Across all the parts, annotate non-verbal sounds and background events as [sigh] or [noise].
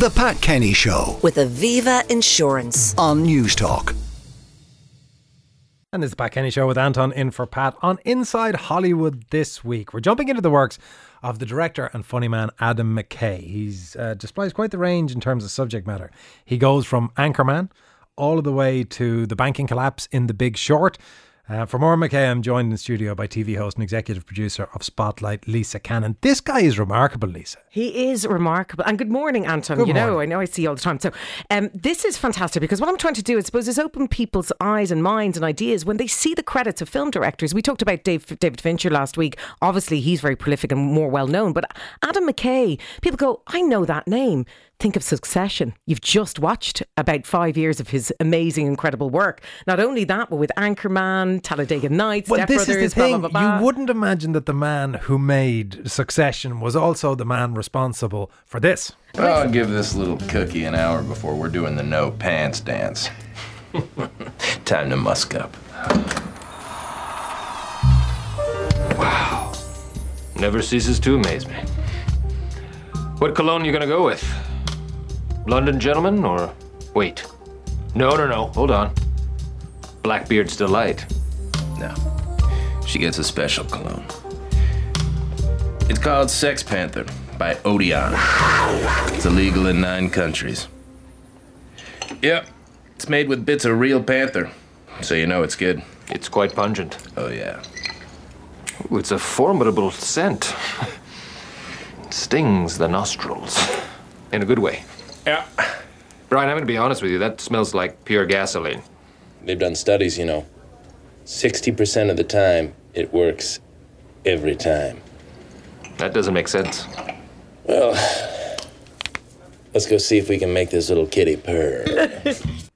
The Pat Kenny Show with Aviva Insurance. on Newstalk. And this is the Pat Kenny Show with Anton in for Pat on Inside Hollywood this week. We're jumping into the works of the director and funny man Adam McKay. He's uh, displays quite the range in terms of subject matter. He goes from Anchorman all of the way to the banking collapse in The Big Short. Uh, for more McKay, I'm joined in studio by TV host and executive producer of Spotlight, Lisa Cannon. This guy is remarkable, Lisa. He is remarkable. And good morning, Anton. Good you know. I know I see you all the time. So, um, this is fantastic because what I'm trying to do, I suppose, is open people's eyes and minds and ideas when they see the credits of film directors. We talked about Dave, David Fincher last week. Obviously, he's very prolific and more well known. But Adam McKay, people go, I know that name. Think of Succession. You've just watched about five years of his amazing, incredible work. Not only that, but with Anchorman, Talladega Nights, Well, Step this Brothers, is the thing. blah, blah, blah, blah. You wouldn't imagine that the man who made Succession was also the man responsible for this. I'll give this little cookie an hour before we're doing the no pants dance. [laughs] Time to musk up. Wow. Never ceases to amaze me. What cologne are you gonna go with? London gentleman or wait? No, no, no. Hold on. Blackbeard's delight. No. She gets a special cologne. It's called Sex Panther by Odeon. It's illegal in nine countries. Yep. It's made with bits of real panther, so you know it's good. It's quite pungent. Oh, yeah. Ooh, it's a formidable scent. [laughs] Stings the nostrils. In a good way. Yeah. Brian, I'm gonna be honest with you. That smells like pure gasoline. They've done studies, you know. 60% of the time, it works every time. That doesn't make sense. Well, let's go see if we can make this little kitty purr. [laughs]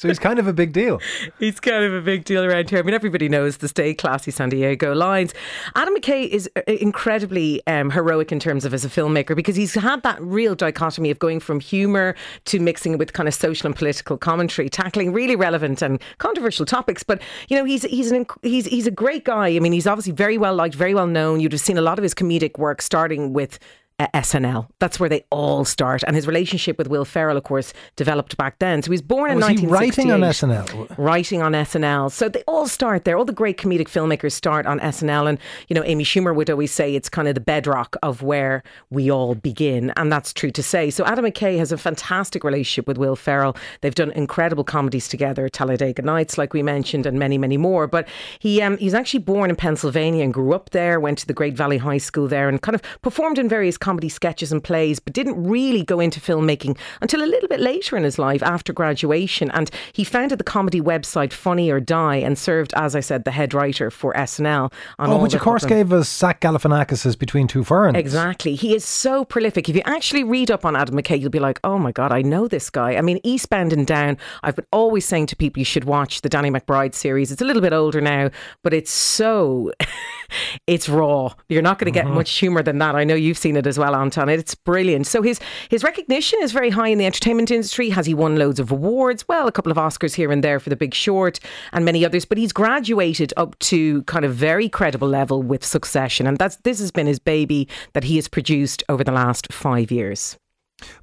So he's kind of a big deal. [laughs] He's kind of a big deal around here. I mean, everybody knows the stay classy San Diego lines. Adam McKay is uh, incredibly um, heroic in terms of as a filmmaker because he's had that real dichotomy of going from humour to mixing it with kind of social and political commentary, tackling really relevant and controversial topics. But you know, he's he's an he's he's a great guy. I mean, he's obviously very well liked, very well known. You'd have seen a lot of his comedic work starting with uh, SNL. That's where they all start. And his relationship with Will Ferrell, of course, developed back then. So he was born in Was he 1968 writing on SNL? writing on SNL. So they all start there. All the great comedic filmmakers start on SNL. And, you know, Amy Schumer would always say it's kind of the bedrock of where we all begin. And that's true to say. So Adam McKay has a fantastic relationship with Will Ferrell. They've done incredible comedies together, Talladega Nights, like we mentioned, and many, many more. But he um, he's actually born in Pennsylvania and grew up there, went to the Great Valley High School there and kind of performed in various comedy sketches and plays, but didn't really go into filmmaking until a little bit later in his life after graduation. And he founded the comedy website Funny or Die and served, as I said, the head writer for SNL. On Oh, all which of course gave us Zach Galifianakis' Between Two Ferns. Exactly. He is so prolific. If you actually read up on Adam McKay, you'll be like, oh my God, I know this guy. I mean, Eastbound and Down, I've been always saying to people, you should watch the Danny McBride series. It's a little bit older now, but it's so, [laughs] it's raw. You're not going to get mm-hmm. much humor than that. I know you've seen it as well, Anton. It's brilliant. So his, his recognition is very high in the entertainment industry. Has he won loads of awards? Well, a couple of Oscars here and there for The Big Short and many others, but he's graduated up to kind of very credible level with Succession. And that's, this has been his baby that he has produced over the last five years.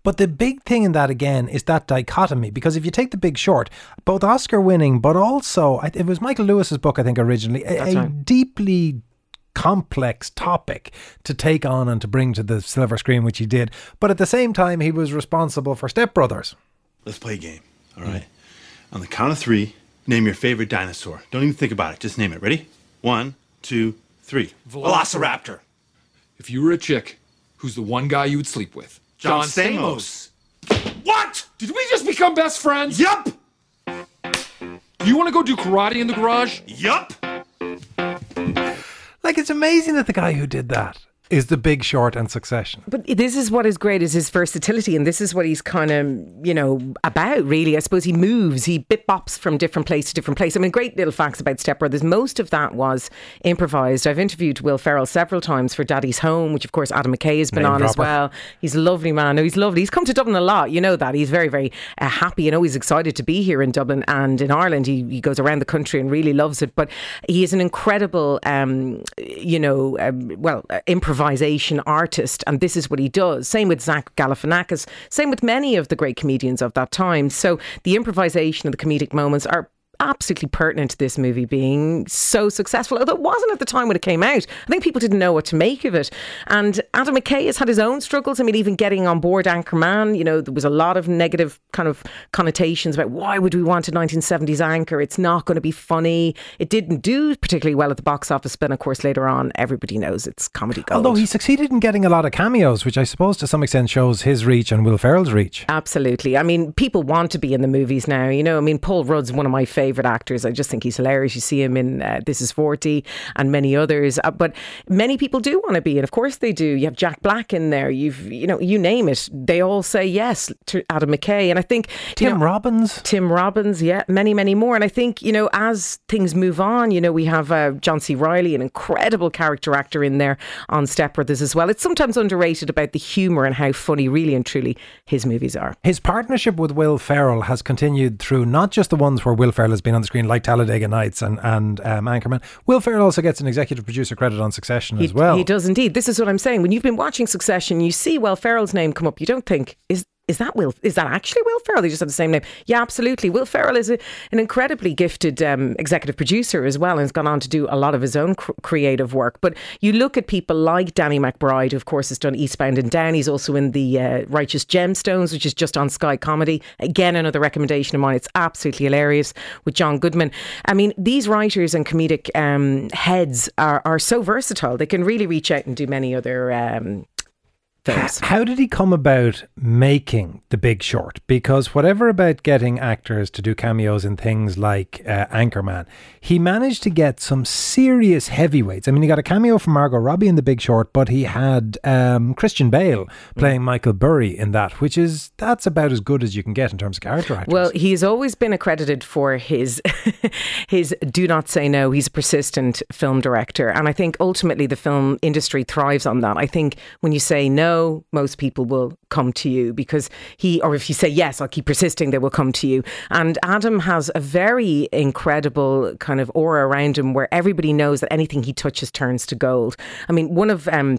But the big thing in that again is that dichotomy because if you take the Big Short, both Oscar winning, but also it was Michael Lewis's book, I think originally, a, a right. deeply complex topic to take on and to bring to the silver screen, which he did. But at the same time, he was responsible for Step Brothers. Let's play a game. All right. On the count of three, name your favorite dinosaur. Don't even think about it. Just name it. Ready? One, two, three. Velociraptor. If you were a chick, who's the one guy you would sleep with? John Stamos. What? Did we just become best friends? Yup. You want to go do karate in the garage? Yup. Like it's amazing that the guy who did that is the Big Short and Succession. But this is what is great is his versatility, and this is what he's kind of you know about. Really, I suppose he moves, he bit bops from different place to different place. I mean, great little facts about Step Brothers. Most of that was improvised. I've interviewed Will Ferrell several times for Daddy's Home, which of course Adam McKay has been Name on as well. He's a lovely man. No, he's lovely. He's come to Dublin a lot. You know that. He's very very uh, happy and always excited to be here in Dublin and in Ireland. He, he goes around the country and really loves it. But he is an incredible, um, you know, um, well, uh, improviser improvisation artist, and this is what he does. Same with Zach Galifianakis. Same with many of the great comedians of that time. So the improvisation and the comedic moments are absolutely pertinent to this movie being so successful, although it wasn't at the time when it came out. I think people didn't know what to make of it. And Adam McKay has had his own struggles. I mean, even getting on board Anchorman, you know, there was a lot of negative kind of connotations about why would we want a 1970s anchor? It's not going to be funny. It didn't do particularly well at the box office, but of course, later on, everybody knows it's comedy gold. Although he succeeded in getting a lot of cameos, which I suppose to some extent shows his reach and Will Ferrell's reach. Absolutely. I mean, people want to be in the movies now. You know, I mean, Paul Rudd's one of my favourite actors. I just think he's hilarious. You see him in uh, This Is 40 and many others. Uh, but many people do want to be, and of course they do. You have Jack Black in there. You've, you know, you name it. They all say yes to Adam McKay. And I think Tim you know, Robbins. Tim Robbins, yeah, many, many more. And I think, you know, as things move on, you know, we have uh, John C. Reilly, an incredible character actor in there on Step Brothers as well. It's sometimes underrated about the humour and how funny, really and truly, his movies are. His partnership with Will Ferrell has continued through not just the ones where Will Ferrell has been on the screen, like Talladega Nights and, and um, Anchorman. Will Ferrell also gets an executive producer credit on Succession He, as well. he does indeed. This is what I'm saying. When you've been watching Succession, you see Will Ferrell's name come up. You don't think is is that Will? Is that actually Will Ferrell? They just have the same name. Yeah, absolutely. Will Ferrell is a, an incredibly gifted um, executive producer as well, and has gone on to do a lot of his own cr- creative work. But you look at people like Danny McBride, who of course has done Eastbound and Down. He's also in the uh, Righteous Gemstones, which is just on Sky Comedy. Again, another recommendation of mine. It's absolutely hilarious with John Goodman. I mean, these writers and comedic um, heads are, are so versatile. They can really reach out and do many other. Um, films. How did he come about making The Big Short? Because whatever about getting actors to do cameos in things like uh, Anchorman, he managed to get some serious heavyweights. I mean, he got a cameo from Margot Robbie in The Big Short, but he had um, Christian Bale playing Michael Burry in that, which is that's about as good as you can get in terms of character actors. Well, he's always been accredited for his [laughs] his do not say no. He's a persistent film director, and I think ultimately the film industry thrives on that. I think when you say no, most people will come to you because he, or if you say yes, I'll keep persisting, they will come to you. And Adam has a very incredible kind of aura around him where everybody knows that anything he touches turns to gold. I mean, one of um,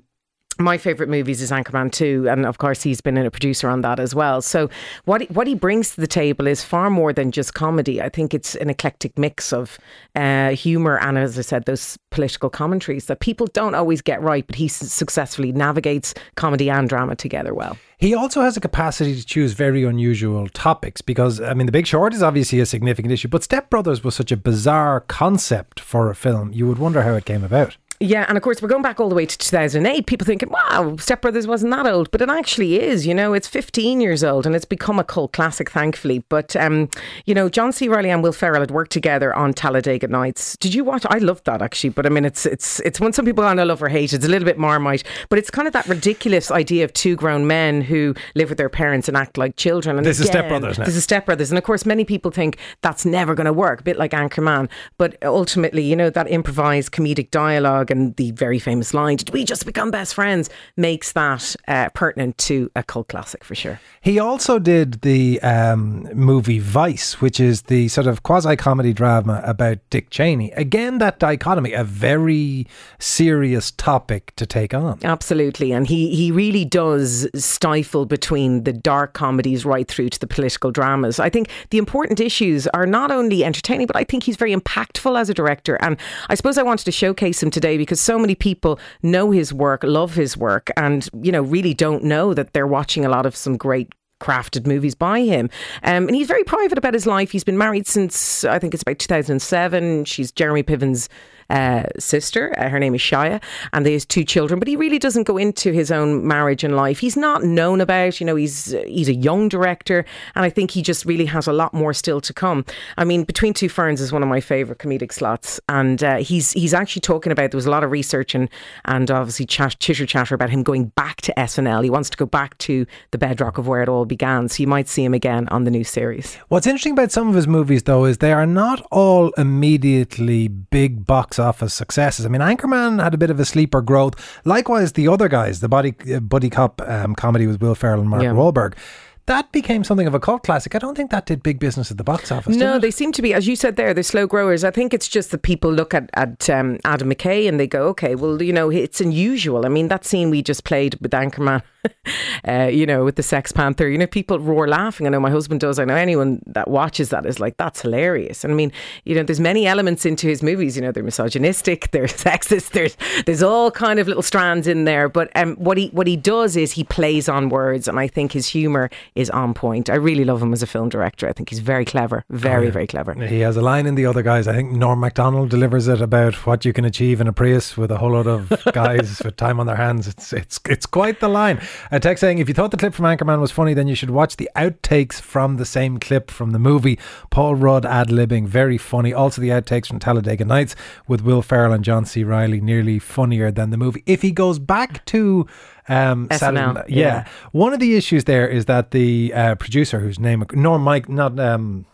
my favorite movies is Anchorman 2 and of course he's been a producer on that as well so what what he brings to the table is far more than just comedy I think it's an eclectic mix of uh, humor and as I said those political commentaries that people don't always get right but he successfully navigates comedy and drama together well He also has a capacity to choose very unusual topics because, I mean, The Big Short is obviously a significant issue, but Step Brothers was such a bizarre concept for a film. You would wonder how it came about. Yeah, and of course we're going back all the way to 2008. People thinking, "Wow, Step Brothers wasn't that old," but it actually is. You know, it's 15 years old, and it's become a cult classic, thankfully. But um, you know, John C. Reilly and Will Ferrell had worked together on Talladega Nights. Did you watch? I loved that actually, but I mean, it's it's it's when some people kind of love or hate. It's a little bit marmite, but it's kind of that ridiculous idea of two grown men who live with their parents and act like children. And This is Step Brothers now. This is Step Brothers, and of course, many people think that's never going to work. A bit like Anchorman, but ultimately, you know, that improvised comedic dialogue and the very famous line, "Did we just become best friends?" makes that uh, pertinent to a cult classic for sure. He also did the um, movie Vice, which is the sort of quasi comedy drama about Dick Cheney. Again, that dichotomy, a very serious topic to take on. Absolutely, and he he really does stifle between the dark comedies right through to the political dramas. I think the important issues are not only entertaining, but I think he's very impactful as a director. And I suppose I wanted to showcase him today because so many people know his work, love his work, and you know really don't know that they're watching a lot of some great crafted movies by him. Um, and he's very private about his life. He's been married since I think it's about 2007. She's Jeremy Piven's uh, sister. Uh, her name is Shira, and they has two children. But he really doesn't go into his own marriage and life. He's not known about. You know, he's he's a young director, and I think he just really has a lot more still to come. I mean, Between Two Ferns is one of my favorite comedic slots, and uh, he's he's actually talking about. There was a lot of research and and obviously chat, chitter chatter about him going back to SNL. He wants to go back to the bedrock of where it all began. So you might see him again on the new series. What's interesting about some of his movies, though, is they are not all immediately big box office successes. I mean, Anchorman had a bit of a sleeper growth. Likewise, the other guys, the body, uh, buddy cop um, comedy with Will Ferrell and Mark Yeah. Wahlberg. That became something of a cult classic. I don't think that did big business at the box office. No, they seem to be, as you said there, they're slow growers. I think it's just that people look at, at um, Adam McKay and they go, okay, well, you know, it's unusual. I mean, that scene we just played with Anchorman, [laughs] uh, you know, with the Sex Panther, you know, people roar laughing. I know my husband does. I know anyone that watches that is like, that's hilarious. And I mean, you know, there's many elements into his movies. You know, they're misogynistic, [laughs] they're sexist, there's there's all kind of little strands in there. But um, what he what he does is he plays on words, and I think his humour is on point. I really love him as a film director. I think he's very clever, very oh, very clever. He has a line in the other guys. I think Norm Macdonald delivers it about what you can achieve in a Prius with a whole lot of [laughs] guys with time on their hands. It's it's it's quite the line. A text saying if you thought the clip from Anchorman was funny, then you should watch the outtakes from the same clip from the movie. Paul Rudd ad libbing, very funny. Also the outtakes from Talladega Nights with Will Ferrell and John C. Reilly, nearly funnier than the movie. If he goes back to um, Saturday yeah. yeah. One of the issues there is that the uh, producer, whose name Norm Mike, not um,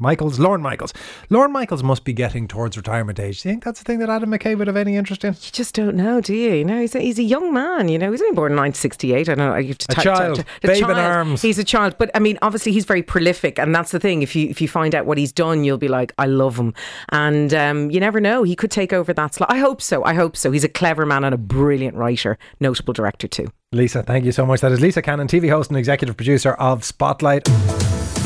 Michaels, Lorne Michaels, Lorne Michaels must be getting towards retirement age. Do you think that's the thing that Adam McKay would have any interest in? You just don't know, do you? You know, he's a, he's a young man. You know, he's only born in 1968. I don't know. You have to A ta- child, ta- babe in arms. He's a child, but I mean, obviously, he's very prolific, and that's the thing. If you if you find out what he's done, you'll be like, I love him, and um, you never know. He could take over that slot. I hope so. I hope so. He's a clever man and a brilliant writer, notable director too. Lisa, thank you so much. That is Lisa Cannon, TV host and executive producer of Spotlight.